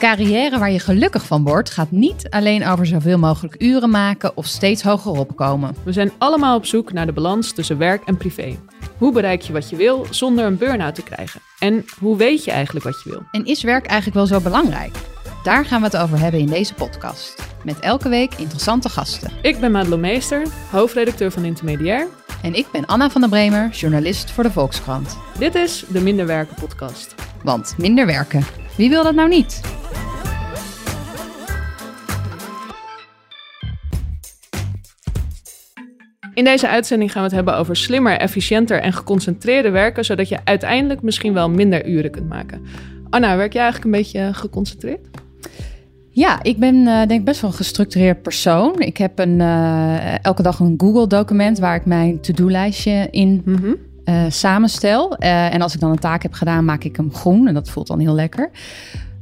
Carrière waar je gelukkig van wordt, gaat niet alleen over zoveel mogelijk uren maken of steeds hoger opkomen. We zijn allemaal op zoek naar de balans tussen werk en privé. Hoe bereik je wat je wil zonder een burn-out te krijgen? En hoe weet je eigenlijk wat je wil? En is werk eigenlijk wel zo belangrijk? Daar gaan we het over hebben in deze podcast. Met elke week interessante gasten. Ik ben Madelon Meester, hoofdredacteur van Intermediair. En ik ben Anna van der Bremer, journalist voor de Volkskrant. Dit is de Minder Werken podcast. Want minder werken, wie wil dat nou niet? In deze uitzending gaan we het hebben over slimmer, efficiënter en geconcentreerder werken, zodat je uiteindelijk misschien wel minder uren kunt maken. Anna, werk jij eigenlijk een beetje geconcentreerd? Ja, ik ben uh, denk best wel een gestructureerd persoon. Ik heb een, uh, elke dag een Google-document waar ik mijn to-do-lijstje in mm -hmm. uh, samenstel. en als ik dan een taak heb gedaan, maak ik hem groen en dat voelt dan heel lekker.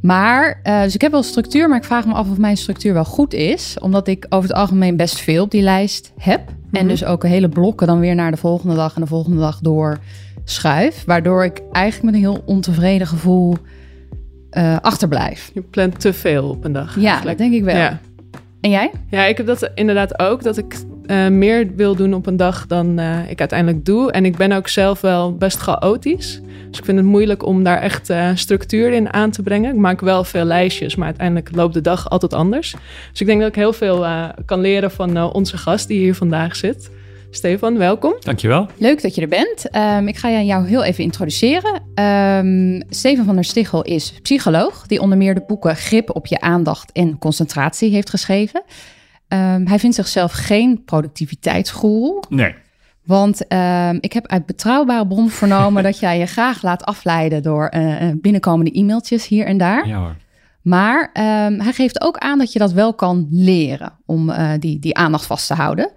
Maar, uh, dus ik heb wel structuur, maar ik vraag me af of mijn structuur wel goed is. Omdat ik over het algemeen best veel op die lijst heb. Mm -hmm. En dus ook hele blokken dan weer naar de volgende dag en de volgende dag door schuif. Waardoor ik eigenlijk met een heel ontevreden gevoel uh, achterblijf. Je plant te veel op een dag. Ja, dat denk ik wel. Ja. En jij? Ja, ik heb dat inderdaad ook. Dat ik uh, meer wil doen op een dag dan uh, ik uiteindelijk doe. En ik ben ook zelf wel best chaotisch. Dus ik vind het moeilijk om daar echt uh, structuur in aan te brengen. Ik maak wel veel lijstjes, maar uiteindelijk loopt de dag altijd anders. Dus ik denk dat ik heel veel kan leren van onze gast die hier vandaag zit. Stefan, welkom. Dankjewel. Leuk dat je er bent. Um, ik ga jou heel even introduceren. Um, Stefan van der Stichel is psycholoog, die onder meer de boeken Grip op je aandacht en concentratie heeft geschreven. Um, hij vindt zichzelf geen productiviteitsgoeroe. Nee. Want ik heb uit betrouwbare bron vernomen dat jij je graag laat afleiden door uh, binnenkomende e-mailtjes hier en daar. Ja hoor. Maar hij geeft ook aan dat je dat wel kan leren om uh, die, die aandacht vast te houden.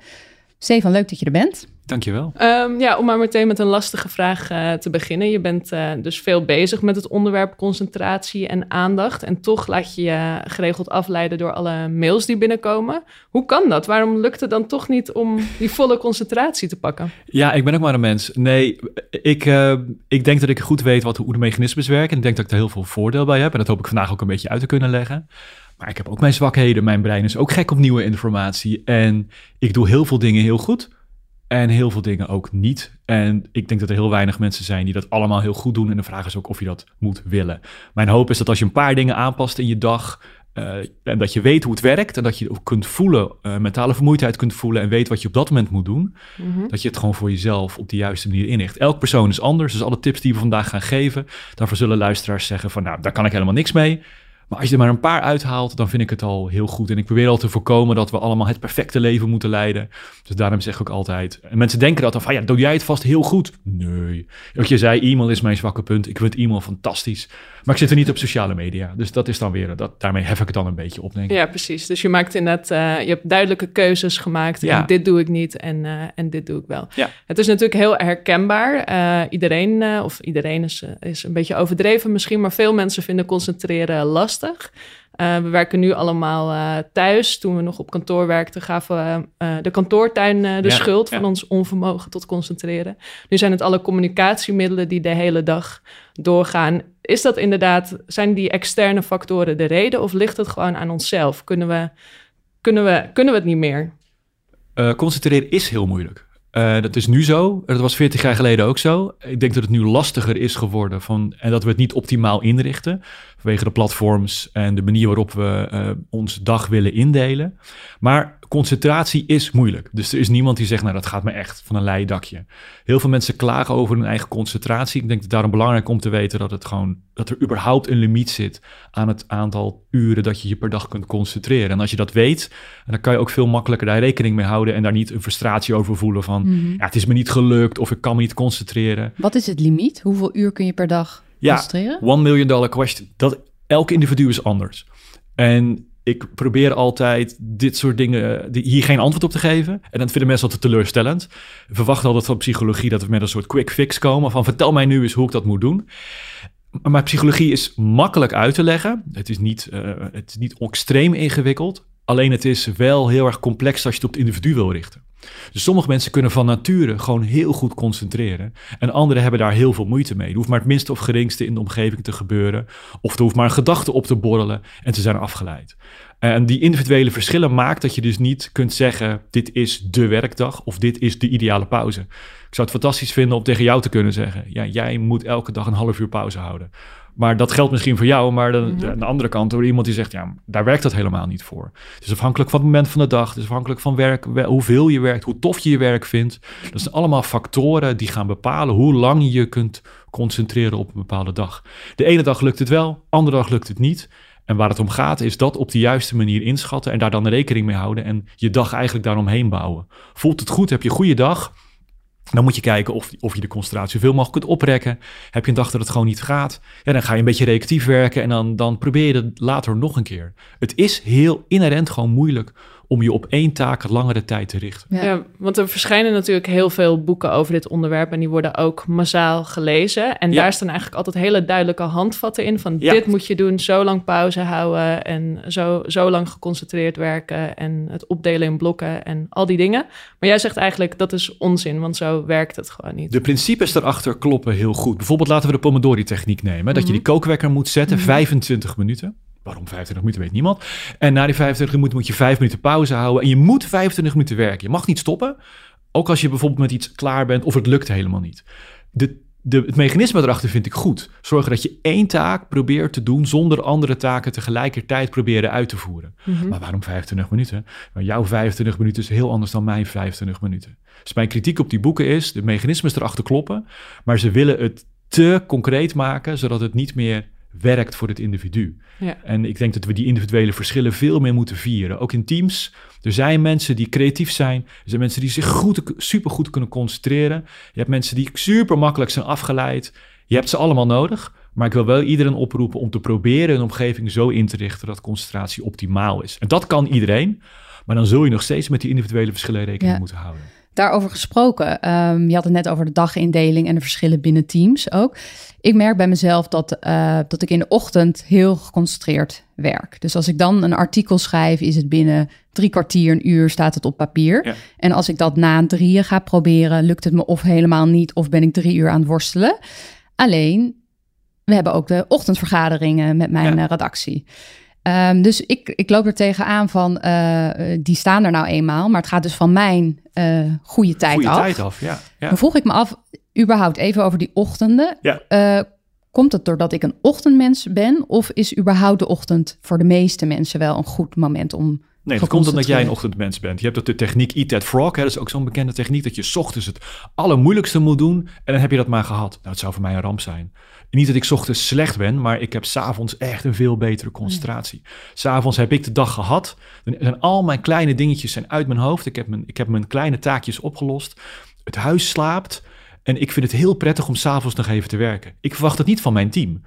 Stefan, leuk dat je er bent. Dankjewel. Um, ja, om maar meteen met een lastige vraag uh, te beginnen. Je bent uh, dus veel bezig met het onderwerp concentratie en aandacht. En toch laat je je geregeld afleiden door alle mails die binnenkomen. Hoe kan dat? Waarom lukt het dan toch niet om die volle concentratie te pakken? Ja, ik ben ook maar een mens. Nee, ik, uh, ik denk dat ik goed weet wat, hoe de mechanismes werken. En ik denk dat ik er heel veel voordeel bij heb. En dat hoop ik vandaag ook een beetje uit te kunnen leggen. Maar ik heb ook mijn zwakheden. Mijn brein is ook gek op nieuwe informatie. En ik doe heel veel dingen heel goed. En heel veel dingen ook niet. En ik denk dat er heel weinig mensen zijn die dat allemaal heel goed doen. En de vraag is ook of je dat moet willen. Mijn hoop is dat als je een paar dingen aanpast in je dag. Uh, en dat je weet hoe het werkt. En dat je ook kunt voelen, uh, mentale vermoeidheid kunt voelen. En weet wat je op dat moment moet doen. Mm-hmm. Dat je het gewoon voor jezelf op de juiste manier inricht. Elk persoon is anders. Dus alle tips die we vandaag gaan geven. Daarvoor zullen luisteraars zeggen van nou, daar kan ik helemaal niks mee. Maar als je er maar een paar uithaalt, dan vind ik het al heel goed. En ik probeer al te voorkomen dat we allemaal het perfecte leven moeten leiden. Dus daarom zeg ik ook altijd. En mensen denken dat dan van ja, doe jij het vast heel goed? Nee. Wat je zei, e-mail is mijn zwakke punt. Ik vind e-mail fantastisch. Maar ik zit er niet op sociale media. Dus dat is dan weer, dat, daarmee hef ik het dan een beetje op, denk ik. Ja, precies. Dus je maakt inderdaad, uh, je hebt duidelijke keuzes gemaakt. Ja. En dit doe ik niet en, uh, en dit doe ik wel. Ja. Het is natuurlijk heel herkenbaar. Uh, iedereen, of iedereen is, is een beetje overdreven misschien, maar veel mensen vinden concentreren lastig. Uh, we werken nu allemaal uh, thuis. Toen we nog op kantoor werkten, gaven we uh, de kantoortuin de ja, schuld van ons onvermogen tot concentreren. Nu zijn het alle communicatiemiddelen die de hele dag doorgaan. Is dat inderdaad, zijn die externe factoren de reden of ligt het gewoon aan onszelf? Kunnen we, kunnen we, kunnen we het niet meer? concentreren is heel moeilijk. Uh, dat is nu zo. Dat was 40 jaar geleden ook zo. Ik denk dat het nu lastiger is geworden van, en dat we het niet optimaal inrichten. Vanwege de platforms en de manier waarop we uh, onze dag willen indelen. Maar concentratie is moeilijk. Dus er is niemand die zegt, nou dat gaat me echt van een leien dakje. Heel veel mensen klagen over hun eigen concentratie. Ik denk dat daarom belangrijk om te weten dat, het gewoon, dat er überhaupt een limiet zit aan het aantal uren dat je je per dag kunt concentreren. En als je dat weet, dan kan je ook veel makkelijker daar rekening mee houden en daar niet een frustratie over voelen van, Mhm. ja het is me niet gelukt of ik kan me niet concentreren. Wat is het limiet? Hoeveel uur kun je per dag Ja, concentreren? One million dollar question. Dat, elk individu is anders. En ik probeer altijd dit soort dingen, hier geen antwoord op te geven. En dat vinden mensen altijd teleurstellend. We verwachten altijd van psychologie dat we met een soort quick fix komen. Van vertel mij nu eens hoe ik dat moet doen. Maar psychologie is makkelijk uit te leggen. Het is niet, eh, het is niet extreem ingewikkeld. Alleen het is wel heel erg complex als je het op het individu wil richten. Dus sommige mensen kunnen van nature gewoon heel goed concentreren. En anderen hebben daar heel veel moeite mee. Er hoeft maar het minste of geringste in de omgeving te gebeuren. Of er hoeft maar een gedachte op te borrelen en ze zijn afgeleid. En die individuele verschillen maakt dat je dus niet kunt zeggen: dit is de werkdag of dit is de ideale pauze. Ik zou het fantastisch vinden om tegen jou te kunnen zeggen: ja, jij moet elke dag een half uur pauze houden. Maar dat geldt misschien voor jou, maar dan, aan de andere kant door iemand die zegt: ja, daar werkt dat helemaal niet voor. Het is afhankelijk van het moment van de dag, het is afhankelijk van werk, we- hoeveel je werkt, hoe tof je je werk vindt. Dat zijn allemaal factoren die gaan bepalen hoe lang je je kunt concentreren op een bepaalde dag. De ene dag lukt het wel, andere dag lukt het niet. En waar het om gaat is dat op de juiste manier inschatten en daar dan rekening mee houden en je dag eigenlijk daaromheen bouwen. Voelt het goed, heb je een goede dag, dan moet je kijken of, of je de concentratie zoveel mogelijk kunt oprekken. Heb je een dag dat het gewoon niet gaat, ja, dan ga je een beetje reactief werken en dan, dan probeer je het later nog een keer. Het is heel inherent gewoon moeilijk om je op één taak langere tijd te richten. Ja. Ja. want er verschijnen natuurlijk heel veel boeken over dit onderwerp en die worden ook massaal gelezen. En Ja. daar staan eigenlijk altijd hele duidelijke handvatten in van Ja. dit moet je doen, zo lang pauze houden en zo, zo lang geconcentreerd werken en het opdelen in blokken en al die dingen. Maar jij zegt eigenlijk dat is onzin, want zo werkt het gewoon niet. De principes daarachter kloppen heel goed. Bijvoorbeeld laten we de Pomodori-techniek nemen. Dat je die kookwekker moet zetten, 25 minuten. Waarom 25 minuten, weet niemand. En na die 25 minuten moet je 5 minuten pauze houden. En je moet 25 minuten werken. Je mag niet stoppen. Ook als je bijvoorbeeld met iets klaar bent of het lukt helemaal niet. De, de, het mechanisme erachter vind ik goed. Zorgen dat je één taak probeert te doen zonder andere taken tegelijkertijd proberen uit te voeren. Maar waarom 25 minuten? Maar jouw 25 minuten is heel anders dan mijn 25 minuten. Dus mijn kritiek op die boeken is, de mechanismes erachter kloppen, maar ze willen het te concreet maken, zodat het niet meer werkt voor het individu. Ja. En ik denk dat we die individuele verschillen veel meer moeten vieren. Ook in teams. Er zijn mensen die creatief zijn. Er zijn mensen die zich goed, supergoed kunnen concentreren. Je hebt mensen die super makkelijk zijn afgeleid. Je hebt ze allemaal nodig. Maar ik wil wel iedereen oproepen om te proberen een omgeving zo in te richten dat concentratie optimaal is. En dat kan iedereen. Maar dan zul je nog steeds met die individuele verschillen rekening Ja. moeten houden. Daarover gesproken, ehm, je had het net over de dagindeling en de verschillen binnen teams ook. Ik merk bij mezelf dat, eh, dat ik in de ochtend heel geconcentreerd werk. Dus als ik dan een artikel schrijf, is het binnen drie kwartier, een uur, staat het op papier. Ja. En als ik dat na drieën ga proberen, lukt het me of helemaal niet, of ben ik drie uur aan het worstelen. Alleen, we hebben ook de ochtendvergaderingen met mijn Ja. eh, redactie. Ehm, dus ik, ik loop er tegenaan van, eh, eh, die staan er nou eenmaal, maar het gaat dus van mijn eh goede tijd Goede af. tijd af, ja. ja. Dan vroeg ik me af, überhaupt even over die ochtenden. Ja. Komt het doordat ik een ochtendmens ben? Of is überhaupt de ochtend voor de meeste mensen wel een goed moment om... Nee, dat komt omdat jij een ochtendmens bent. Je hebt ook de techniek Eat That Frog. Hè? Dat is ook zo'n bekende techniek dat je 's ochtends het allermoeilijkste moet doen. En dan heb je dat maar gehad. Nou, het zou voor mij een ramp zijn. Niet dat ik 's ochtends slecht ben, maar ik heb s'avonds echt een veel betere concentratie. S'avonds heb ik de dag gehad. Dan zijn al mijn kleine dingetjes zijn uit mijn hoofd. Ik heb mijn, ik heb mijn kleine taakjes opgelost. Het huis slaapt. En ik vind het heel prettig om s'avonds nog even te werken. Ik verwacht het niet van mijn team.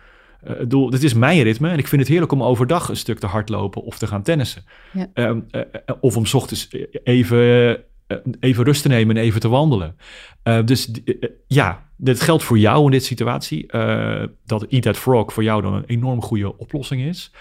Eh, ik bedoel, dit is mijn ritme en ik vind het heerlijk om overdag een stuk te hardlopen of te gaan tennissen. Ja. Ehm, eh, eh, of om 's ochtends even, eh, even rust te nemen en even te wandelen. Eh, dus eh, eh, ja, dit geldt voor jou in dit situatie. eh, dat Eat That Frog voor jou dan een enorm goede oplossing is.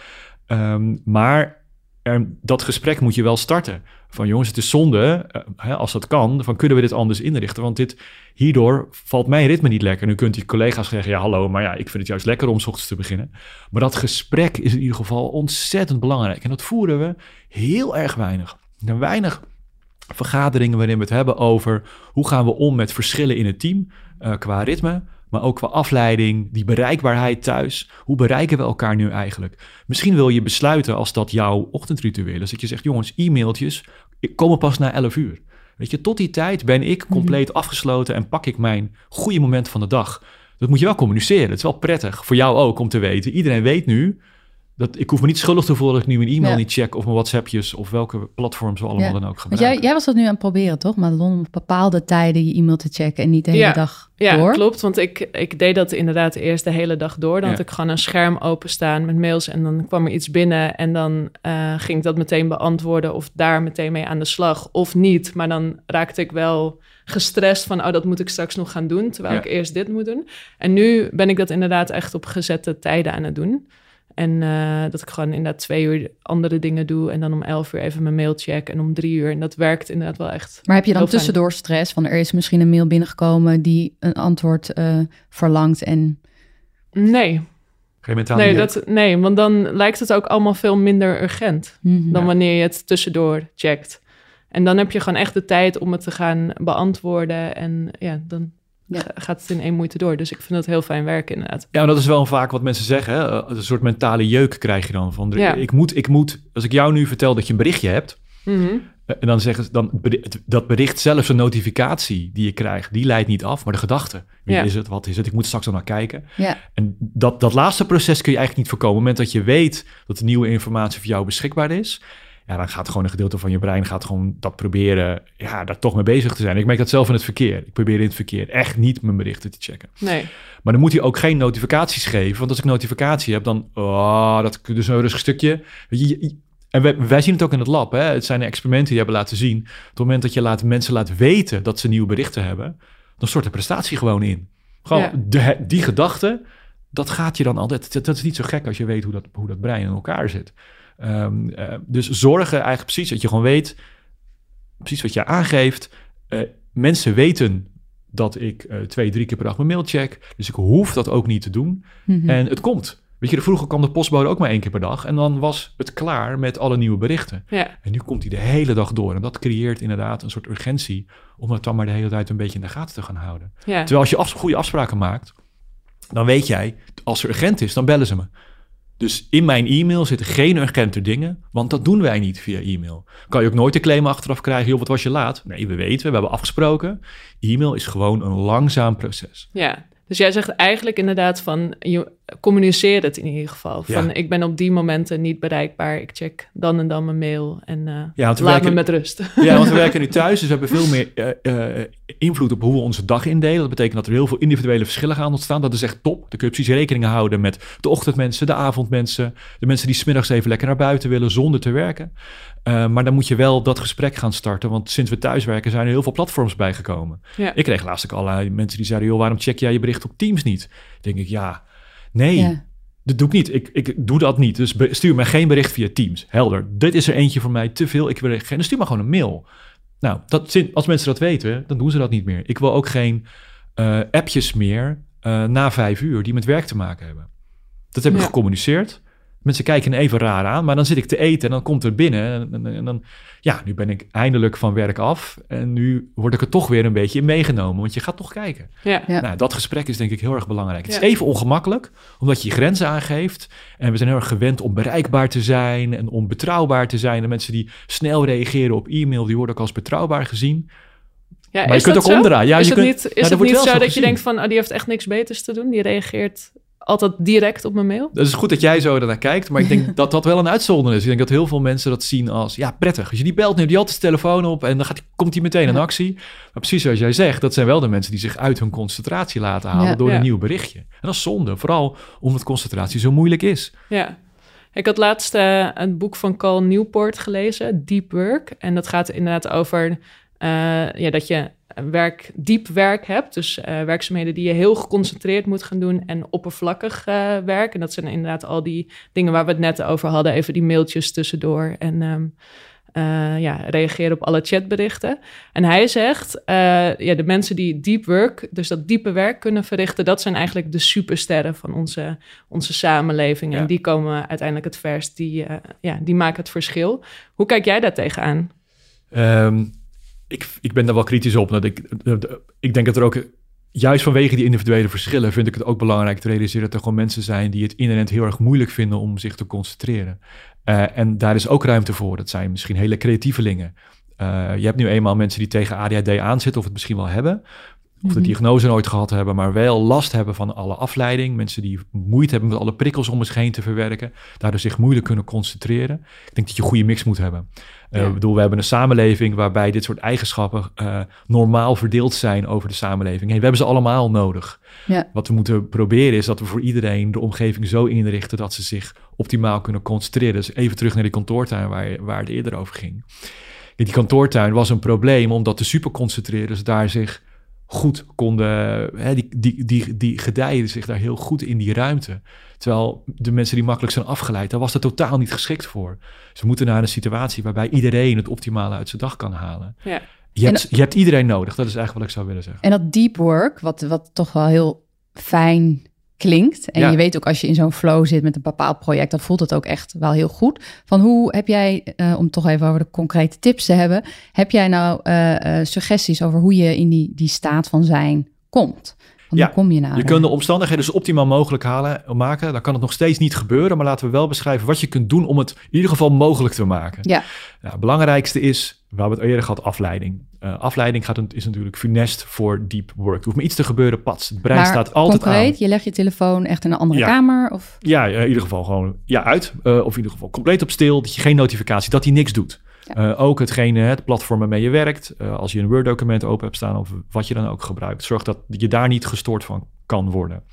Ehm, maar er- dat gesprek moet je wel starten. Van jongens, het is zonde, eh, hè, als dat kan, van kunnen we dit anders inrichten? Want dit, hierdoor valt mijn ritme niet lekker. Nu kunt die collega's zeggen, ja hallo, maar ja, ik vind het juist lekker om 's ochtends te beginnen. Maar dat gesprek is in ieder geval ontzettend belangrijk. En dat voeren we heel erg weinig. Zijn weinig vergaderingen waarin we het hebben over hoe gaan we om met verschillen in het team eh, qua ritme. Maar ook qua afleiding, die bereikbaarheid thuis. Hoe bereiken we elkaar nu eigenlijk? Misschien wil je besluiten als dat jouw ochtendritueel is, dat je zegt, jongens, e-mailtjes komen pas na 11 uur. Weet je, tot die tijd ben ik compleet afgesloten en pak ik mijn goede moment van de dag. Dat moet je wel communiceren. Het is wel prettig voor jou ook om te weten. Iedereen weet nu dat ik hoef me niet schuldig te voelen dat ik nu mijn e-mail niet check of mijn WhatsAppjes of welke platforms we allemaal dan ook gebruiken. jij, jij was dat nu aan het proberen, toch? Maar dan op bepaalde tijden je e-mail te checken en niet de hele dag ja, door. Ja, klopt. Want ik, ik deed dat inderdaad eerst de hele dag door. Dan had ik gewoon een scherm openstaan met mails en dan kwam er iets binnen en dan uh, ging ik dat meteen beantwoorden of daar meteen mee aan de slag of niet. Maar dan raakte ik wel gestrest van, oh, dat moet ik straks nog gaan doen, terwijl ik eerst dit moet doen. En nu ben ik dat inderdaad echt op gezette tijden aan het doen. En uh, dat ik gewoon inderdaad twee uur andere dingen doe. En dan om elf uur even mijn mail check. En om drie uur. En dat werkt inderdaad wel echt. Maar heb je dan tussendoor stress? Van er is misschien een mail binnengekomen die een antwoord uh, verlangt. En... Nee. Geen mentaal nee, dat, nee, want dan lijkt het ook allemaal veel minder urgent. Mm -hmm. Dan ja. wanneer je het tussendoor checkt. En dan heb je gewoon echt de tijd om het te gaan beantwoorden. En ja, dan ja. gaat het in één moeite door. Dus ik vind dat heel fijn werken inderdaad. Ja, dat is wel vaak wat mensen zeggen. Hè? Een soort mentale jeuk krijg je dan. Van, ja. ik, moet, ik moet, als ik jou nu vertel dat je een berichtje hebt... Mm -hmm. en dan zeggen ze, dan, dat bericht zelfs een notificatie die je krijgt... die leidt niet af, maar de gedachte. Wie ja. is het, wat is het? Ik moet straks al naar kijken. Ja. En dat, dat laatste proces kun je eigenlijk niet voorkomen. Op het moment dat je weet dat de nieuwe informatie voor jou beschikbaar is ja, dan gaat gewoon een gedeelte van je brein gaat gewoon dat proberen, ja, daar toch mee bezig te zijn. Ik merk dat zelf in het verkeer. Ik probeer in het verkeer echt niet mijn berichten te checken. Nee. Maar dan moet hij ook geen notificaties geven, want als ik notificatie heb, dan, oh, dat dus een rustig stukje. En wij, wij, zien het ook in het lab. Hè? Het zijn experimenten die hebben laten zien. Op het moment dat je laat, mensen laat weten dat ze nieuwe berichten hebben, dan stort de prestatie gewoon in. Gewoon ja. de, die gedachte, dat gaat je dan altijd. Dat, dat is niet zo gek als je weet hoe dat, hoe dat brein in elkaar zit. Um, uh, dus zorgen eigenlijk precies dat je gewoon weet, precies wat je aangeeft. Uh, mensen weten dat ik uh, twee, drie keer per dag mijn mail check. Dus ik hoef dat ook niet te doen. Mm -hmm. En het komt. Weet je, vroeger kwam de postbode ook maar één keer per dag. En dan was het klaar met alle nieuwe berichten. Ja. En nu komt hij de hele dag door. En dat creëert inderdaad een soort urgentie. Om het dan maar de hele tijd een beetje in de gaten te gaan houden. Ja. Terwijl als je af, goede afspraken maakt. Dan weet jij, als er urgent is, dan bellen ze me. Dus in mijn e-mail zitten geen urgente dingen, want dat doen wij niet via e-mail. Kan je ook nooit de claim achteraf krijgen, joh, wat was je laat? Nee, we weten, we hebben afgesproken. E-mail is gewoon een langzaam proces. Ja, dus jij zegt eigenlijk inderdaad van, je communiceert het in ieder geval. Van, ja. ik ben op die momenten niet bereikbaar. Ik check dan en dan mijn mail en uh, ja, laat werken, me met rust. Ja, want we werken nu thuis, dus we hebben veel meer uh, uh, invloed op hoe we onze dag indelen. Dat betekent dat er heel veel individuele verschillen gaan ontstaan. Dat is echt top. Dan kun je precies rekening houden met de ochtendmensen, de avondmensen, de mensen die smiddags even lekker naar buiten willen zonder te werken. Uh, maar dan moet je wel dat gesprek gaan starten. Want sinds we thuiswerken zijn er heel veel platforms bijgekomen. Ja. Ik kreeg laatst ook allerlei mensen die zeiden... joh, waarom check jij je bericht op Teams niet? denk ik, ja, nee, ja. dat doe ik niet. Ik, ik doe dat niet. Dus stuur me geen bericht via Teams. Helder. Dit is er eentje voor mij te veel. Ik wil geen... Dus stuur maar gewoon een mail. Nou, dat, als mensen dat weten, dan doen ze dat niet meer. Ik wil ook geen uh, appjes meer uh, na vijf uur die met werk te maken hebben. Dat heb ik ja. gecommuniceerd. Mensen kijken even raar aan, maar dan zit ik te eten en dan komt het binnen. En, en, en, dan, ja, nu ben ik eindelijk van werk af. En nu word ik er toch weer een beetje in meegenomen, want je gaat toch kijken. Ja. ja. Nou, dat gesprek is denk ik heel erg belangrijk. Het is even ongemakkelijk, omdat je je grenzen aangeeft. En we zijn heel erg gewend om bereikbaar te zijn en om betrouwbaar te zijn. En mensen die snel reageren op e-mail, die worden ook als betrouwbaar gezien. Ja, maar je kunt ook zo? omdraaien. Ja, is je het kunt, niet, is ja, het niet zo, dat gezien. je denkt van, oh, die heeft echt niks beters te doen? Die reageert altijd direct op mijn mail? Dat is goed dat jij zo ernaar kijkt, maar ik denk dat dat wel een uitzondering is. Ik denk dat heel veel mensen dat zien als, ja, prettig. Als je die belt, neemt die altijd zijn telefoon op en dan gaat, komt hij meteen in actie. Maar precies zoals jij zegt, dat zijn wel de mensen die zich uit hun concentratie laten halen Ja. door Ja. een nieuw berichtje. En dat is zonde, vooral omdat concentratie zo moeilijk is. Ja. Ik had laatst eh, een boek van Cal Newport gelezen, Deep Work. En dat gaat inderdaad over ja, dat je werk, diep werk hebt. Dus eh, werkzaamheden die je heel geconcentreerd moet gaan doen en oppervlakkig eh, werk. En dat zijn inderdaad al die dingen waar we het net over hadden. Even die mailtjes tussendoor en eh, ja, reageren op alle chatberichten. En hij zegt, eh, ja, de mensen die deep work, dus dat diepe werk kunnen verrichten... dat zijn eigenlijk de supersterren van onze, onze samenleving. Ja. En die komen uiteindelijk het verst, die, eh, ja, die maken het verschil. Hoe kijk jij daar tegenaan? Ehm, ik, ik ben daar wel kritisch op. Dat ik, ik denk dat er ook juist vanwege die individuele verschillen vind ik het ook belangrijk te realiseren dat er gewoon mensen zijn die het inherent heel erg moeilijk vinden om zich te concentreren. Uh, en daar is ook ruimte voor. Dat zijn misschien hele creatievelingen. Uh, je hebt nu eenmaal mensen die tegen ADHD aanzitten of het misschien wel hebben. Of de Mhm. diagnose nooit gehad hebben, maar wel last hebben van alle afleiding. Mensen die moeite hebben met alle prikkels om zich heen te verwerken. Daardoor zich moeilijk kunnen concentreren. Ik denk dat je een goede mix moet hebben. Uh, Ja. Ik bedoel, we hebben een samenleving waarbij dit soort eigenschappen uh, normaal verdeeld zijn over de samenleving. Hey, we hebben ze allemaal nodig. Ja. Wat we moeten proberen is dat we voor iedereen de omgeving zo inrichten dat ze zich optimaal kunnen concentreren. Dus even terug naar die kantoortuin waar, waar het eerder over ging. Die kantoortuin was een probleem omdat de superconcentreerders daar zich goed konden, hè, die, die, die, die gedijen zich daar heel goed in die ruimte. Terwijl de mensen die makkelijk zijn afgeleid, daar was dat totaal niet geschikt voor. Ze moeten naar een situatie waarbij iedereen het optimale uit zijn dag kan halen. Ja. Je, hebt, je hebt iedereen nodig, dat is eigenlijk wat ik zou willen zeggen. En dat deep work, wat, wat toch wel heel fijn klinkt. En Ja. je weet ook als je in zo'n flow zit met een bepaald project, dan voelt het ook echt wel heel goed. Van hoe heb jij, uh, om toch even over de concrete tips te hebben, heb jij nou uh, uh, suggesties over hoe je in die, die staat van zijn komt? Want ja, kom je naar? Je kunt de omstandigheden zo optimaal mogelijk halen, maken. Dan kan het nog steeds niet gebeuren, maar laten we wel beschrijven wat je kunt doen om het in ieder geval mogelijk te maken. Ja. Nou, het belangrijkste is, we hebben het eerder gehad, afleiding. Uh, afleiding gaat, is natuurlijk funest voor deep work. Er hoeft maar iets te gebeuren, pats. Het brein maar staat altijd concreet, aan. je legt je telefoon echt in een andere Ja. kamer? Of? Ja, in ieder geval gewoon ja, uit. Uh, of in ieder geval compleet op stil, dat je geen notificatie, dat hij niks doet. Uh, ook hetgene, het platform waarmee je werkt. Uh, als je een Word-document open hebt staan of wat je dan ook gebruikt. Zorg dat je daar niet gestoord van kan worden.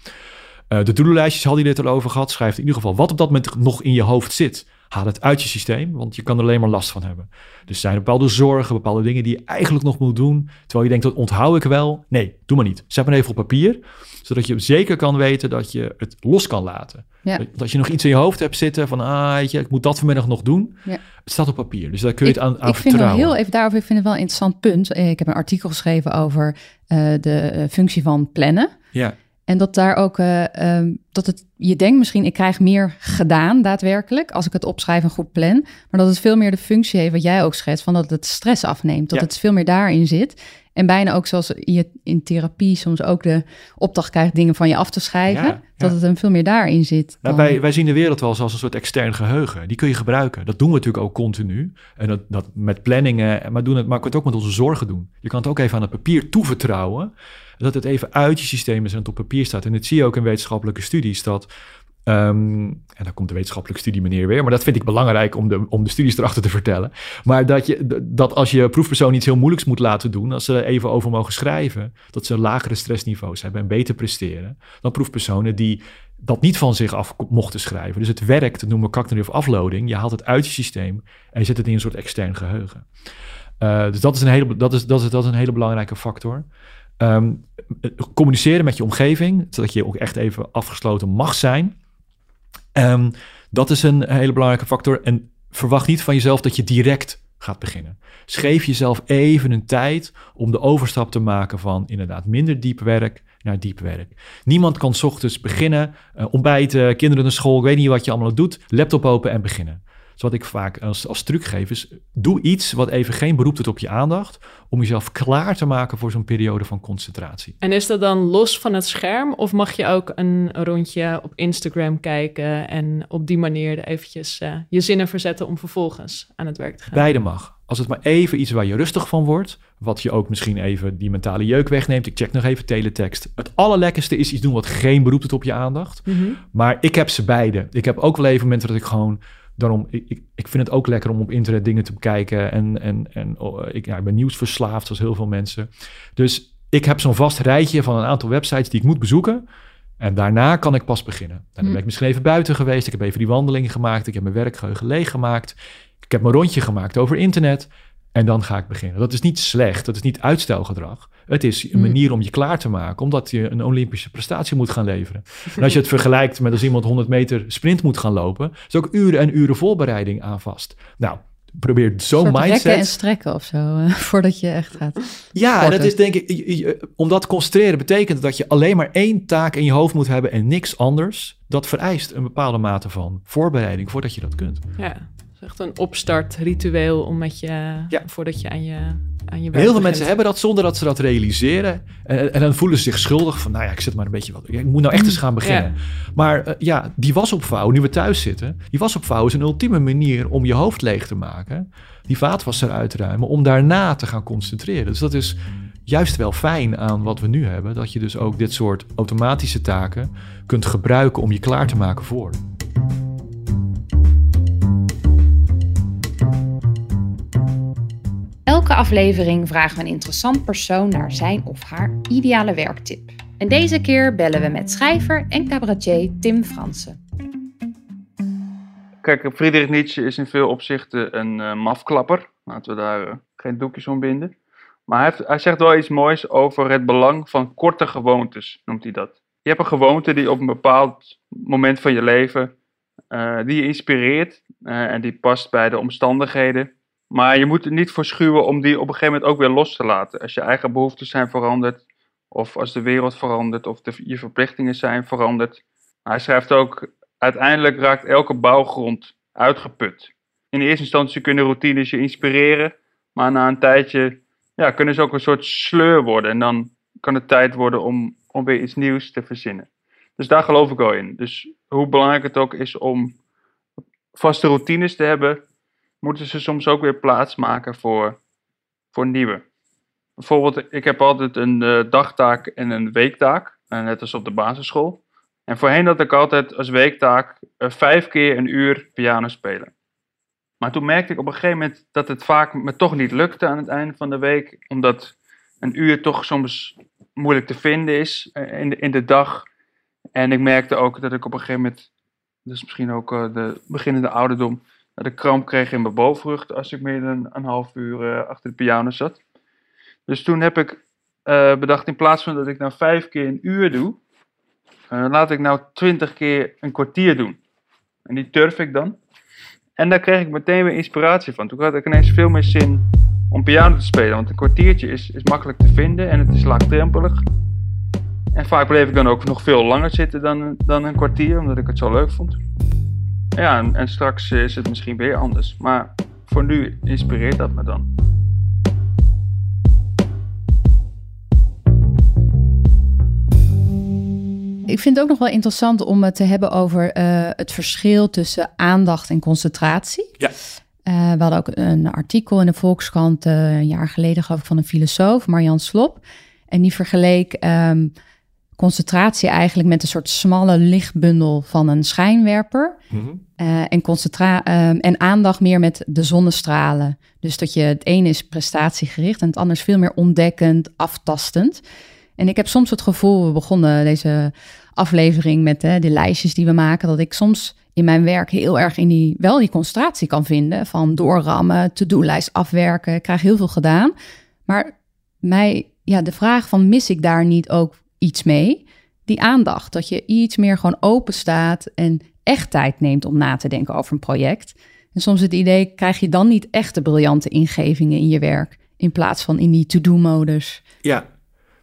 Uh, de to-do-lijstjes had hij dit al over gehad. Schrijf in ieder geval wat op dat moment nog in je hoofd zit. Haal het uit je systeem, want je kan er alleen maar last van hebben. Dus zijn er bepaalde zorgen, bepaalde dingen die je eigenlijk nog moet doen. Terwijl je denkt, dat onthoud ik wel. Nee, doe maar niet. Zet maar even op papier, zodat je zeker kan weten dat je het los kan laten. Ja. Dat als je nog iets in je hoofd hebt zitten van, ah, weet je, ik moet dat vanmiddag nog doen. Ja. Het staat op papier, dus daar kun je ik, het aan, aan ik vind vertrouwen. wel heel even daarover, ik vind het wel een interessant punt. Eh, Ik heb een artikel geschreven over uh, de uh, functie van plannen. Ja. En dat daar ook, uh, um, dat het, je denkt misschien, ik krijg meer gedaan daadwerkelijk als ik het opschrijf en goed plan. Maar dat het veel meer de functie heeft, wat jij ook schetst, van dat het stress afneemt. Dat Ja. het veel meer daarin zit. En bijna ook zoals je in therapie soms ook de opdracht krijgt dingen van je af te schrijven. Ja, Dat ja. het hem veel meer daarin zit. Nou, wij, wij zien de wereld wel als een soort extern geheugen. Die kun je gebruiken. Dat doen we natuurlijk ook continu. En dat, dat met planningen, maar, doen het, maar kunnen het ook met onze zorgen doen. Je kan het ook even aan het papier toevertrouwen. Dat het even uit je systeem is en het op papier staat. En dat zie je ook in wetenschappelijke studies. Dat, ehm, en dan komt de wetenschappelijke studie meneer weer. Maar dat vind ik belangrijk om de, om de studies erachter te vertellen. Maar dat, je, dat als je proefpersoon iets heel moeilijks moet laten doen. Als ze er even over mogen schrijven. Dat ze lagere stressniveaus hebben en beter presteren. Dan proefpersonen die dat niet van zich af mochten schrijven. Dus het werkt, noemen we cognitive offloading. Je haalt het uit je systeem en je zet het in een soort extern geheugen. Uh, dus dat is, een hele, dat, is, dat, is, dat is een hele belangrijke factor. Um, communiceren met je omgeving, zodat je ook echt even afgesloten mag zijn. Um, dat is een hele belangrijke factor. En verwacht niet van jezelf dat je direct gaat beginnen. Geef jezelf even een tijd om de overstap te maken van inderdaad minder diep werk naar diep werk. Niemand kan ochtends beginnen, uh, ontbijten, kinderen naar school, ik weet niet wat je allemaal doet, laptop open en beginnen. Dus wat ik vaak als, als truc geef is, doe iets wat even geen beroep doet op je aandacht, om jezelf klaar te maken voor zo'n periode van concentratie. En is dat dan los van het scherm of mag je ook een rondje op Instagram kijken en op die manier eventjes uh, je zinnen verzetten om vervolgens aan het werk te gaan? Beide mag. Als het maar even iets waar je rustig van wordt, wat je ook misschien even die mentale jeuk wegneemt. Ik check nog even teletext. Het allerlekkerste is iets doen wat geen beroep doet op je aandacht. Mm -hmm. Maar ik heb ze beide. Ik heb ook wel even momenten dat ik gewoon daarom, ik, ik, ik, vind het ook lekker om op internet dingen te bekijken. En, en, en oh, ik, ja, ik ben nieuwsverslaafd, zoals heel veel mensen. Dus ik heb zo'n vast rijtje van een aantal websites die ik moet bezoeken. En daarna kan ik pas beginnen. En dan ben ik misschien even buiten geweest. Ik heb even die wandeling gemaakt. Ik heb mijn werkgeheugen leeggemaakt. Ik heb mijn rondje gemaakt over internet. En dan ga ik beginnen. Dat is niet slecht. Dat is niet uitstelgedrag. Het is een manier om je klaar te maken. Omdat je een Olympische prestatie moet gaan leveren. En als je het vergelijkt met als iemand 100 meter sprint moet gaan lopen. is ook uren en uren voorbereiding aan vast. Nou, probeer zo'n mindset. Rekken en strekken of zo. Uh, voordat je echt gaat. Ja, en dat is denk ik. Je, je, om dat te concentreren betekent dat je alleen maar één taak in je hoofd moet hebben en niks anders. Dat vereist een bepaalde mate van voorbereiding voordat je dat kunt. Ja. Is echt een opstartritueel om met je, Ja. voordat je aan je, aan je werk Heel veel begint. mensen hebben dat zonder dat ze dat realiseren. En, en dan voelen ze zich schuldig van, nou ja, ik zit maar een beetje wat. Ik moet nou echt eens gaan beginnen. Maar eh, ja, die wasopvouw, nu we thuis zitten, die wasopvouw is een ultieme manier om je hoofd leeg te maken. Die vaatwasser uitruimen, om daarna te gaan concentreren. Dus dat is juist wel fijn aan wat we nu hebben. Dat je dus ook dit soort automatische taken kunt gebruiken om je klaar te maken voor. Elke aflevering vragen we een interessant persoon naar zijn of haar ideale werktip. En deze keer bellen we met schrijver en cabaretier Tim Fransen. Kijk, Friedrich Nietzsche is in veel opzichten een eh, mafklapper. Laten we daar eh, geen doekjes om binden. Maar hij, hij zegt wel iets moois over het belang van korte gewoontes, noemt hij dat. Je hebt een gewoonte die op een bepaald moment van je leven, eh, die je inspireert en die past bij de omstandigheden. Maar je moet niet voor schuwen om die op een gegeven moment ook weer los te laten. Als je eigen behoeften zijn veranderd, of als de wereld verandert, of de, je verplichtingen zijn veranderd. Hij schrijft ook, uiteindelijk raakt elke bouwgrond uitgeput. In eerste instantie kunnen routines je inspireren, maar na een tijdje ja, kunnen ze ook een soort sleur worden. En dan kan het tijd worden om, om weer iets nieuws te verzinnen. Dus daar geloof ik wel in. Dus hoe belangrijk het ook is om vaste routines te hebben, moeten ze soms ook weer plaats maken voor, voor nieuwe. Bijvoorbeeld, ik heb altijd een eh, dagtaak en een weektaak, eh, net als op de basisschool. En voorheen had ik altijd als weektaak eh, vijf keer een uur piano spelen. Maar toen merkte ik op een gegeven moment dat het vaak me toch niet lukte aan het einde van de week. Omdat een uur toch soms moeilijk te vinden is in de, in de dag. En ik merkte ook dat ik op een gegeven moment, dus misschien ook de beginnende ouderdom, ik kramp kreeg in mijn bovenrug als ik meer dan een half uur eh, achter de piano zat. Dus toen heb ik eh, bedacht, in plaats van dat ik nou vijf keer een uur doe, eh, laat ik nou twintig keer een kwartier doen. En die durf ik dan. En daar kreeg ik meteen weer inspiratie van. Toen had ik ineens veel meer zin om piano te spelen. Want een kwartiertje is, is makkelijk te vinden en het is laagdrempelig. En vaak bleef ik dan ook nog veel langer zitten dan, dan een kwartier, omdat ik het zo leuk vond. Ja, en, en straks is het misschien weer anders. Maar voor nu inspireert dat me dan. Ik vind het ook nog wel interessant om het te hebben over eh, het verschil tussen aandacht en concentratie. Ja. Eh, we hadden ook een artikel in de Volkskrant eh, een jaar geleden, geloof ik, van een filosoof, Marjan Slop. En die vergeleek ehm, concentratie eigenlijk met een soort smalle lichtbundel van een schijnwerper. Eh, en, concentra ehm, en aandacht meer met de zonnestralen. Dus dat je het ene is prestatiegericht en het andere is veel meer ontdekkend, aftastend. En ik heb soms het gevoel, we begonnen deze aflevering met hè, de lijstjes die we maken, dat ik soms in mijn werk heel erg in die, wel die concentratie kan vinden. Van doorrammen, to-do-lijst afwerken, ik krijg heel veel gedaan. Maar mij, ja, de vraag van mis ik daar niet ook iets mee? Die aandacht, dat je iets meer gewoon open staat en echt tijd neemt om na te denken over een project. En soms het idee, krijg je dan niet echt de briljante ingevingen in je werk, in plaats van in die to-do-modus Ja,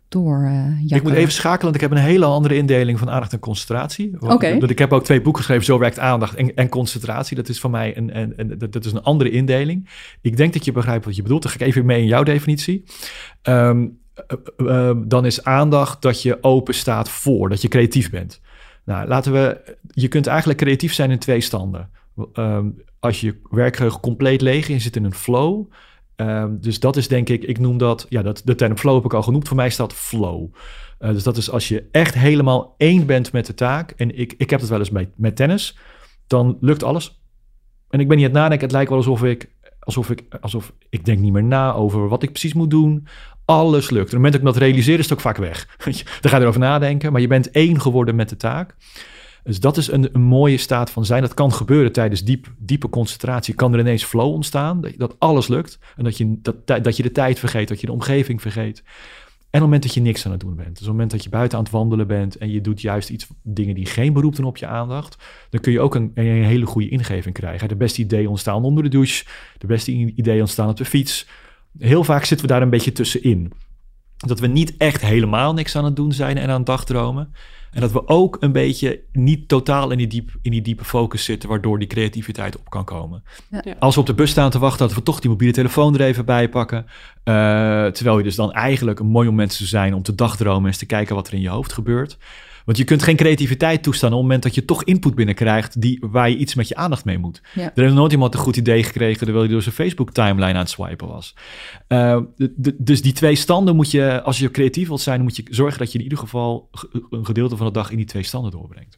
door eh ik moet even schakelen, want ik heb een hele andere indeling van aandacht en concentratie. Oké. want Ik heb ook twee boeken geschreven, Zo werkt aandacht en, en concentratie. Dat is voor mij een, een, een, dat, dat is een andere indeling. Ik denk dat je begrijpt wat je bedoelt. Dan ga ik even mee in jouw definitie. Ehm, eh, eh, dan is aandacht dat je open staat voor, dat je creatief bent. Nou, laten we, je kunt eigenlijk creatief zijn in twee standen. Ehm, als je werkgeheugen compleet leeg is, zit in een flow. Ehm, dus dat is denk ik, ik noem dat, ja, dat, de term flow heb ik al genoemd. Voor mij staat flow. Eh, dus dat is als je echt helemaal één bent met de taak. En ik, ik heb het wel eens met, met tennis. Dan lukt alles. En ik ben niet aan het nadenken. Het lijkt wel alsof ik, alsof ik, alsof ik denk niet meer na over wat ik precies moet doen. Alles lukt. Op het moment dat ik dat realiseer, is het ook vaak weg. Dan ga je erover nadenken. Maar je bent één geworden met de taak. Dus dat is een, een mooie staat van zijn. Dat kan gebeuren tijdens diep, diepe concentratie. Kan er ineens flow ontstaan. Dat, dat alles lukt. En dat je, dat, dat je de tijd vergeet. Dat je de omgeving vergeet. En op het moment dat je niks aan het doen bent. Dus op het moment dat je buiten aan het wandelen bent. En je doet juist iets, dingen die geen beroep doen op je aandacht. Dan kun je ook een, een hele goede ingeving krijgen. De beste ideeën ontstaan onder de douche. De beste ideeën ontstaan op de fiets. Heel vaak zitten we daar een beetje tussenin. Dat we niet echt helemaal niks aan het doen zijn en aan het dagdromen. En dat we ook een beetje niet totaal in die, diep, in die diepe focus zitten, waardoor die creativiteit op kan komen. Ja. Ja. Als we op de bus staan te wachten, dat we toch die mobiele telefoon er even bij pakken. Eh, terwijl je dus dan eigenlijk een mooi moment zou zijn om te dagdromen en eens te kijken wat er in je hoofd gebeurt. Want je kunt geen creativiteit toestaan op het moment dat je toch input binnenkrijgt die, waar je iets met je aandacht mee moet. Ja. Er heeft nooit iemand een goed idee gekregen terwijl hij door zijn Facebook timeline aan het swipen was. Eh, dus die twee standen moet je, als je creatief wilt zijn, moet je zorgen dat je in ieder geval ge- een gedeelte van de dag in die twee standen doorbrengt.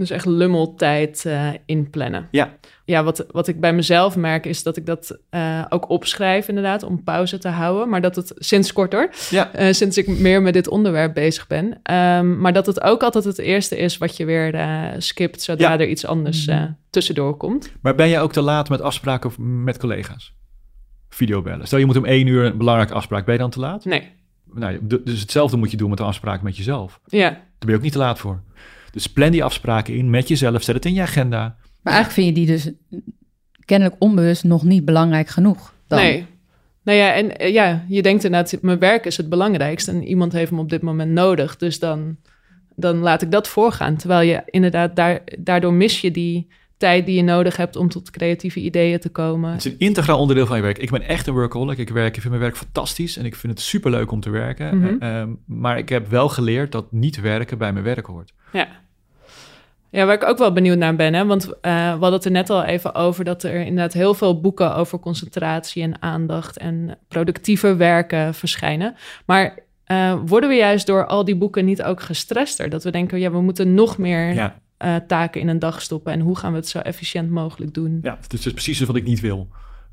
Dus echt lummeltijd eh inplannen. Ja. Ja, wat, wat ik bij mezelf merk is dat ik dat eh, ook opschrijf inderdaad om pauze te houden. Maar dat het sinds kort hoor, Ja. eh, sinds ik meer met dit onderwerp bezig ben. Ehm, maar dat het ook altijd het eerste is wat je weer eh, skipt zodra Ja. er iets anders eh, tussendoor komt. Maar ben jij ook te laat met afspraken of met collega's? Videobellen. Stel je moet om één uur een belangrijke afspraak, ben je dan te laat? Nee, Nou, dus hetzelfde moet je doen met de afspraak met jezelf. ja. Daar ben je ook niet te laat voor. Dus plan die afspraken in met jezelf, zet het in je agenda. Maar eigenlijk vind je die dus kennelijk onbewust nog niet belangrijk genoeg. Dan. Nee. Nou ja, en eh, ja, je denkt inderdaad, mijn werk is het belangrijkst en iemand heeft me op dit moment nodig. Dus dan, dan laat ik dat voorgaan. Terwijl je inderdaad, daar, daardoor mis je die tijd die je nodig hebt om tot creatieve ideeën te komen. Het is een integraal onderdeel van je werk. Ik ben echt een workaholic. Ik, werk, ik vind mijn werk fantastisch en ik vind het superleuk om te werken. Mhm. Eh, ehm, maar ik heb wel geleerd dat niet werken bij mijn werk hoort. Ja. Ja, waar ik ook wel benieuwd naar ben, hè? want eh, we hadden het er net al even over dat er inderdaad heel veel boeken over concentratie en aandacht en productiever werken verschijnen. Maar eh, worden we juist door al die boeken niet ook gestrester? Dat we denken, ja, we moeten nog meer Ja, eh, taken in een dag stoppen en hoe gaan we het zo efficiënt mogelijk doen? ja het is dus precies wat ik niet wil.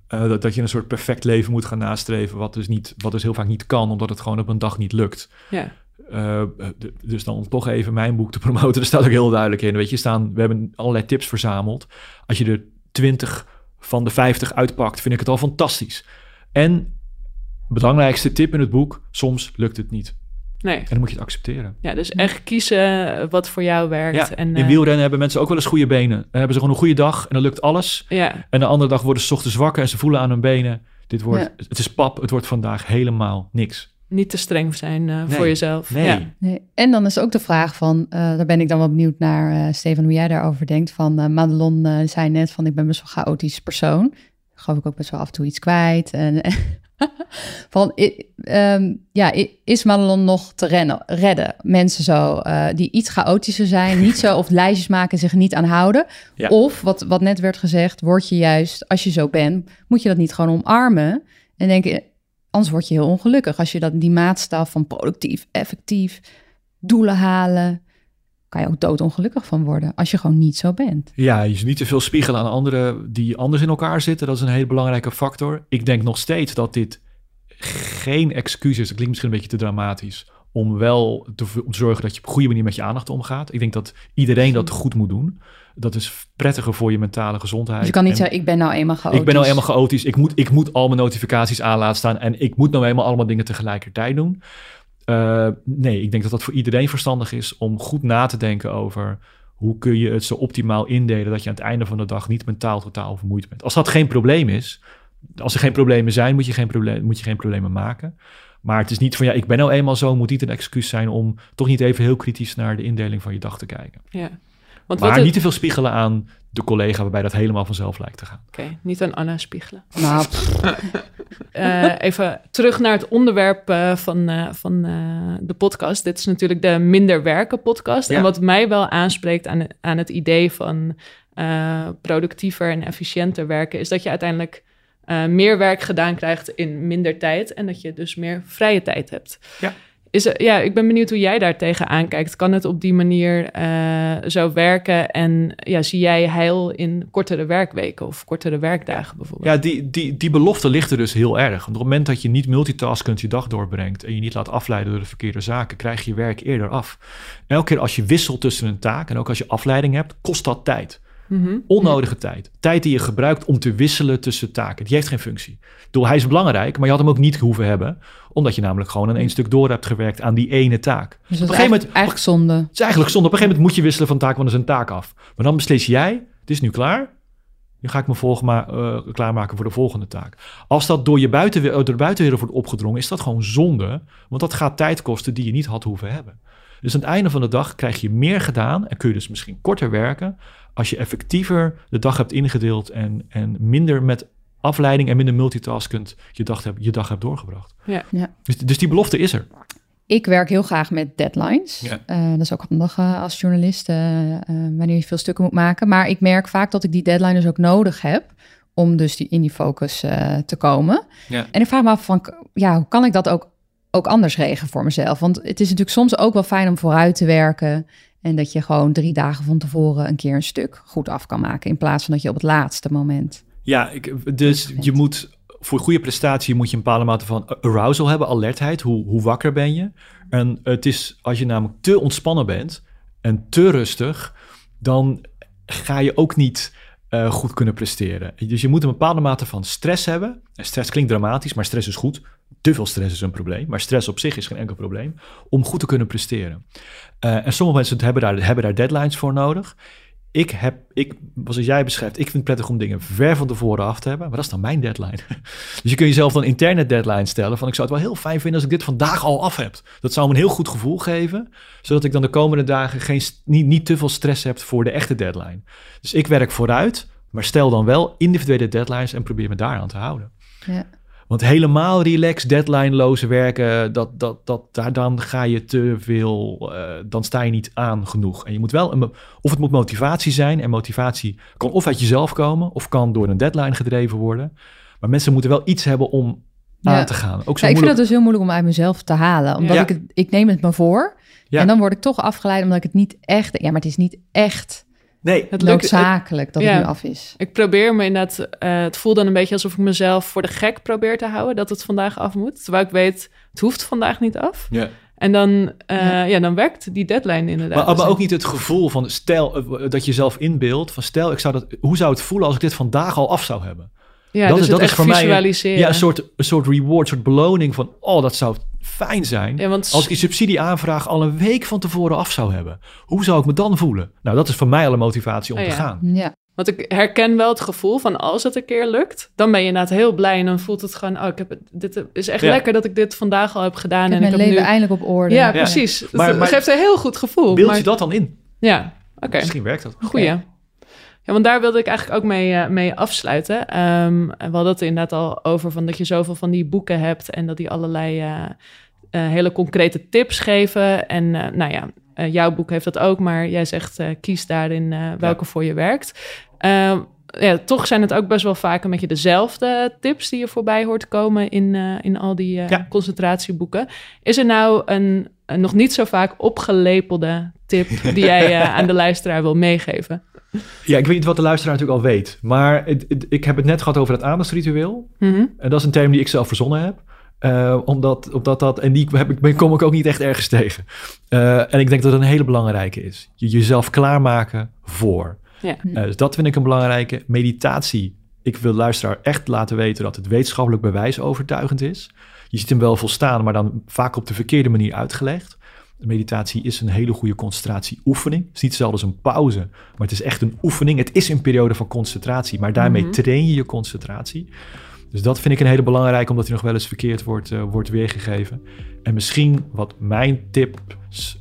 Eh, dat, dat je een soort perfect leven moet gaan nastreven, wat dus, niet, wat dus heel vaak niet kan, omdat het gewoon op een dag niet lukt. Ja, Eh, dus dan om toch even mijn boek te promoten, er staat ook heel duidelijk in. Weet je, staan, we hebben allerlei tips verzameld. Als je er 20 van de 50 uitpakt, vind ik het al fantastisch. En belangrijkste tip in het boek: soms lukt het niet. Nee. En dan moet je het accepteren. Ja, dus echt kiezen wat voor jou werkt. Ja, en, in eh, wielrennen hebben mensen ook wel eens goede benen. Dan hebben ze gewoon een goede dag en dan lukt alles. ja, En de andere dag worden ze ochtends wakker en ze voelen aan hun benen. Dit wordt, Ja. Het is pap, het wordt vandaag helemaal niks. niet te streng zijn eh, voor jezelf. Nee. Ja. Nee. En dan is ook de vraag van, eh, daar ben ik dan wel benieuwd naar, eh Steven, hoe jij daarover denkt. Van eh, Madelon zei net van, ik ben best wel een chaotisch persoon. Geloof ik ook best wel af en toe iets kwijt. En, van, ehm, ja, is Madelon nog te rennen, redden? Mensen zo, eh, die iets chaotischer zijn, niet zo, of lijstjes maken, zich niet aan houden. Ja. Of, wat, wat net werd gezegd, word je juist, als je zo bent, moet je dat niet gewoon omarmen. En denken, anders word je heel ongelukkig. Als je dat, die maatstaf van productief, effectief, doelen halen, kan je ook doodongelukkig van worden. Als je gewoon niet zo bent. Ja, je niet te veel spiegelen aan anderen die anders in elkaar zitten. Dat is een hele belangrijke factor. Ik denk nog steeds dat dit geen excuus is. Dat klinkt misschien een beetje te dramatisch. Om wel te, om te zorgen dat je op een goede manier met je aandacht omgaat. Ik denk dat iedereen dat goed moet doen. Dat is prettiger voor je mentale gezondheid. Dus je kan niet En zeggen, ik ben nou eenmaal chaotisch. ik ben nou eenmaal chaotisch. Ik moet, ik moet al mijn notificaties aan laten staan. En ik moet nou eenmaal allemaal dingen tegelijkertijd doen. Eh, nee, ik denk dat dat voor iedereen verstandig is om goed na te denken over hoe kun je het zo optimaal indelen dat je aan het einde van de dag niet mentaal totaal vermoeid bent. Als dat geen probleem is, als er geen problemen zijn, moet je geen, probleem, moet je geen problemen maken. Maar het is niet van ja, ik ben nou eenmaal zo, moet niet een excuus zijn om toch niet even heel kritisch naar de indeling van je dag te kijken. ja. Want Maar wat het- niet te veel spiegelen aan de collega waarbij dat helemaal vanzelf lijkt te gaan. Oké, niet aan Anna spiegelen. Nou, Eh, even terug naar het onderwerp eh, van, eh, van eh, de podcast. Dit is natuurlijk de Minder Werken podcast. Ja. En wat mij wel aanspreekt aan, aan het idee van eh, productiever en efficiënter werken... is dat je uiteindelijk eh, meer werk gedaan krijgt in minder tijd... en dat je dus meer vrije tijd hebt. Ja. Is ja, ik ben benieuwd hoe jij daar tegenaan kijkt. Kan het op die manier eh, zo werken? En ja, zie jij heil in kortere werkweken of kortere werkdagen bijvoorbeeld? Ja, die, die, die belofte ligt er dus heel erg. Op het moment dat je niet multitaskend je dag doorbrengt en je niet laat afleiden door de verkeerde zaken, krijg je werk eerder af. Elke keer als je wisselt tussen een taak en ook als je afleiding hebt, kost dat tijd. Mhm. Onnodige tijd. Tijd die je gebruikt om te wisselen tussen taken. Die heeft geen functie. Ik bedoel, hij is belangrijk, maar je had hem ook niet hoeven hebben. Omdat je namelijk gewoon in één stuk door hebt gewerkt aan die ene taak. dus dat Op is een gegeven moment- eigenlijk zonde. Het is eigenlijk zonde. Op een gegeven moment moet je wisselen van taak, want er is een taak af. Maar dan beslis jij, het is nu klaar. Nu ga ik me volg eh, klaarmaken voor de volgende taak. Als dat door, je buitenwe- door de buitenwereld wordt opgedrongen, is dat gewoon zonde. Want dat gaat tijd kosten die je niet had hoeven hebben. Dus aan het einde van de dag krijg je meer gedaan en kun je dus misschien korter werken als je effectiever de dag hebt ingedeeld en, en minder met afleiding en minder multitaskend je dag hebt, je dag hebt doorgebracht. Ja. Ja. Dus, dus die belofte is er. Ik werk heel graag met deadlines. Ja. Eh, dat is ook handig eh, als journalist, eh, wanneer je veel stukken moet maken. Maar ik merk vaak dat ik die deadline dus ook nodig heb om dus die, in die focus eh, te komen. Ja. En ik vraag me af van, ja, hoe kan ik dat ook, ook anders regelen voor mezelf? Want het is natuurlijk soms ook wel fijn om vooruit te werken. En dat je gewoon drie dagen van tevoren een keer een stuk goed af kan maken. In plaats van dat je op het laatste moment. Ja, ik, dus je moet voor goede prestatie moet je een bepaalde mate van arousal hebben, alertheid. Hoe, hoe wakker ben je? En het is als je namelijk te ontspannen bent en te rustig, dan ga je ook niet eh, goed kunnen presteren. Dus je moet een bepaalde mate van stress hebben. En stress klinkt dramatisch, maar stress is goed. Te veel stress is een probleem, maar stress op zich is geen enkel probleem om goed te kunnen presteren. Eh, en sommige mensen hebben daar, hebben daar deadlines voor nodig. Ik heb, ik, zoals jij beschrijft, ik vind het prettig om dingen ver van tevoren af te hebben. Maar dat is dan mijn deadline. Dus je kunt jezelf dan interne deadline stellen. Van ik zou het wel heel fijn vinden als ik dit vandaag al af heb. Dat zou me een heel goed gevoel geven. Zodat ik dan de komende dagen geen, niet, niet te veel stress heb voor de echte deadline. Dus ik werk vooruit, maar stel dan wel individuele deadlines en probeer me daaraan te houden. Ja. Want helemaal relaxed, deadline-loze werken, dat, dat, dat, daar, dan ga je te veel, uh, dan sta je niet aan genoeg. En je moet wel, een, of het moet motivatie zijn, en motivatie kan of uit jezelf komen, of kan door een deadline gedreven worden. Maar mensen moeten wel iets hebben om Ja. aan te gaan. Ook zo Ja, ik vind het dus heel moeilijk om uit mezelf te halen. Omdat Ja. ik het, ik neem het me voor. En dan word ik toch afgeleid omdat ik het niet echt... Ja, maar het is niet echt Nee, Het noodzakelijk dat ja. het nu af is. Ik probeer me inderdaad, eh het voelt dan een beetje alsof ik mezelf voor de gek probeer te houden dat het vandaag af moet. Terwijl ik weet, het hoeft vandaag niet af. ja. En dan, eh, Ja. ja. dan werkt die deadline inderdaad. Maar, maar Dus ook niet het gevoel van, stel eh, dat je zelf inbeeldt, van stel, ik zou dat, hoe zou het voelen als ik dit vandaag al af zou hebben? Ja, dat dus is- dat is voor mij een- visualiseren. Ja, een soort, een soort reward, een soort beloning van, oh, dat zou fijn zijn. Ja, want Als ik die subsidieaanvraag al een week van tevoren af zou hebben, hoe zou ik me dan voelen? Nou, dat is voor mij al een motivatie om Oh te ja. gaan. Ja, Want ik herken wel het gevoel van als het een keer lukt, dan ben je inderdaad heel blij en dan voelt het gewoon, oh, ik heb het, dit is echt Ja. lekker dat ik dit vandaag al heb gedaan ik heb en mijn ik heb leven nu. eindelijk op orde. Ja, precies. Het Maar- maar- geeft een heel goed gevoel. Beeld maar- je dat dan in? Ja, oké. Misschien werkt dat. Goeie. Ja, want daar wilde ik eigenlijk ook mee, eh, mee afsluiten. En we hadden het er inderdaad al over van dat je zoveel van die boeken hebt en dat die allerlei eh, eh, hele concrete tips geven. En nou ja, jouw boek heeft dat ook, maar jij zegt kies daarin welke voor je werkt. Ehm, ja, toch zijn het ook best wel vaak een beetje dezelfde tips die je voorbij hoort komen in, in al die Ja. concentratieboeken. Is er nou een, een nog niet zo vaak opgelepelde tip die jij eh, aan de luisteraar wil meegeven? Ja, ik weet niet wat de luisteraar natuurlijk al weet. Maar het- het- ik heb het net gehad over het aandachtsritueel. Mhm. En dat is een term die ik zelf verzonnen heb. Eh, omdat, omdat dat, en die heb ik, ben- kom ik ook niet echt ergens tegen. Eh, en ik denk dat het een hele belangrijke is. Je jezelf klaarmaken voor. Ja. Eh, dus dat vind ik een belangrijke. Meditatie. Ik wil de luisteraar echt laten weten dat het wetenschappelijk bewijs overtuigend is. Je ziet hem wel volstaan, maar dan vaak op de verkeerde manier uitgelegd. Meditatie is een hele goede concentratieoefening. Het is niet hetzelfde als een pauze, maar het is echt een oefening. Het is een periode van concentratie, maar daarmee Mhm. train je je concentratie. Dus dat vind ik een hele belangrijke, omdat hij nog wel eens verkeerd wordt, eh, wordt weergegeven. En misschien wat mijn tips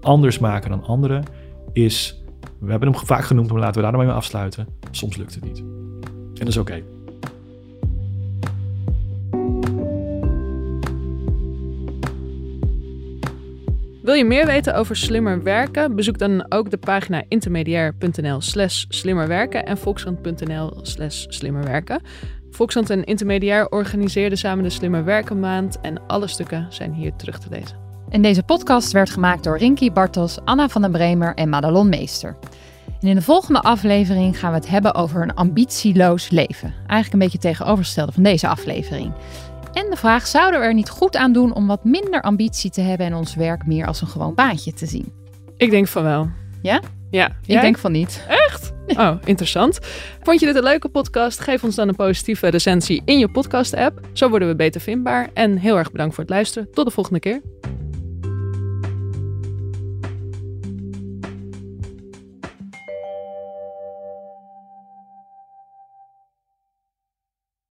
anders maken dan anderen is... We hebben hem vaak genoemd, maar laten we daar mee afsluiten. Soms lukt het niet. En dat is oké. Wil je meer weten over slimmer werken? Bezoek dan ook de pagina intermediair.nl slash slimmerwerken en volkskrant.nl slash slimmerwerken. Volkskrant en Intermediair organiseerden samen de Slimmer Werken Maand en alle stukken zijn hier terug te lezen. En deze podcast werd gemaakt door Rinky Bartels, Anna van den Bremer en Madelon Meester. En in de volgende aflevering gaan we het hebben over een ambitieloos leven. Eigenlijk een beetje tegenovergestelde van deze aflevering. En de vraag, zouden we er niet goed aan doen om wat minder ambitie te hebben en ons werk meer als een gewoon baantje te zien? Ik denk van wel. Ja? Ja. Ik denk van niet. Echt? Oh, interessant. Vond je dit een leuke podcast? Geef ons dan een positieve recensie in je podcast-app. Zo worden we beter vindbaar. En heel erg bedankt voor het luisteren. Tot de volgende keer.